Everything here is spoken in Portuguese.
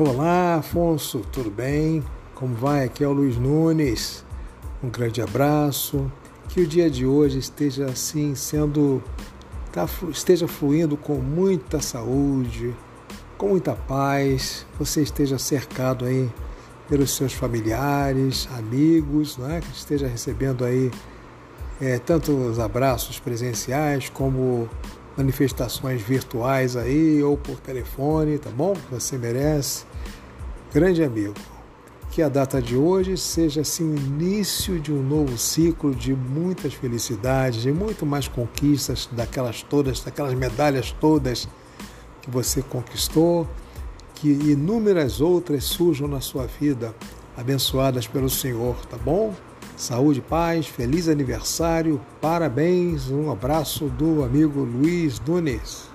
Olá, Afonso, tudo bem? Como vai? Aqui é o Luiz Nunes. Um grande abraço. Que o dia de hoje esteja assim sendo tá, esteja fluindo com muita saúde, com muita paz. Você esteja cercado aí pelos seus familiares, amigos, né? que esteja recebendo aí é, tanto os abraços presenciais como manifestações virtuais aí ou por telefone, tá bom? Você merece. Grande amigo, que a data de hoje seja assim o início de um novo ciclo de muitas felicidades, de muito mais conquistas daquelas todas, daquelas medalhas todas que você conquistou, que inúmeras outras surjam na sua vida, abençoadas pelo Senhor, tá bom? Saúde, paz, feliz aniversário, parabéns, um abraço do amigo Luiz Nunes.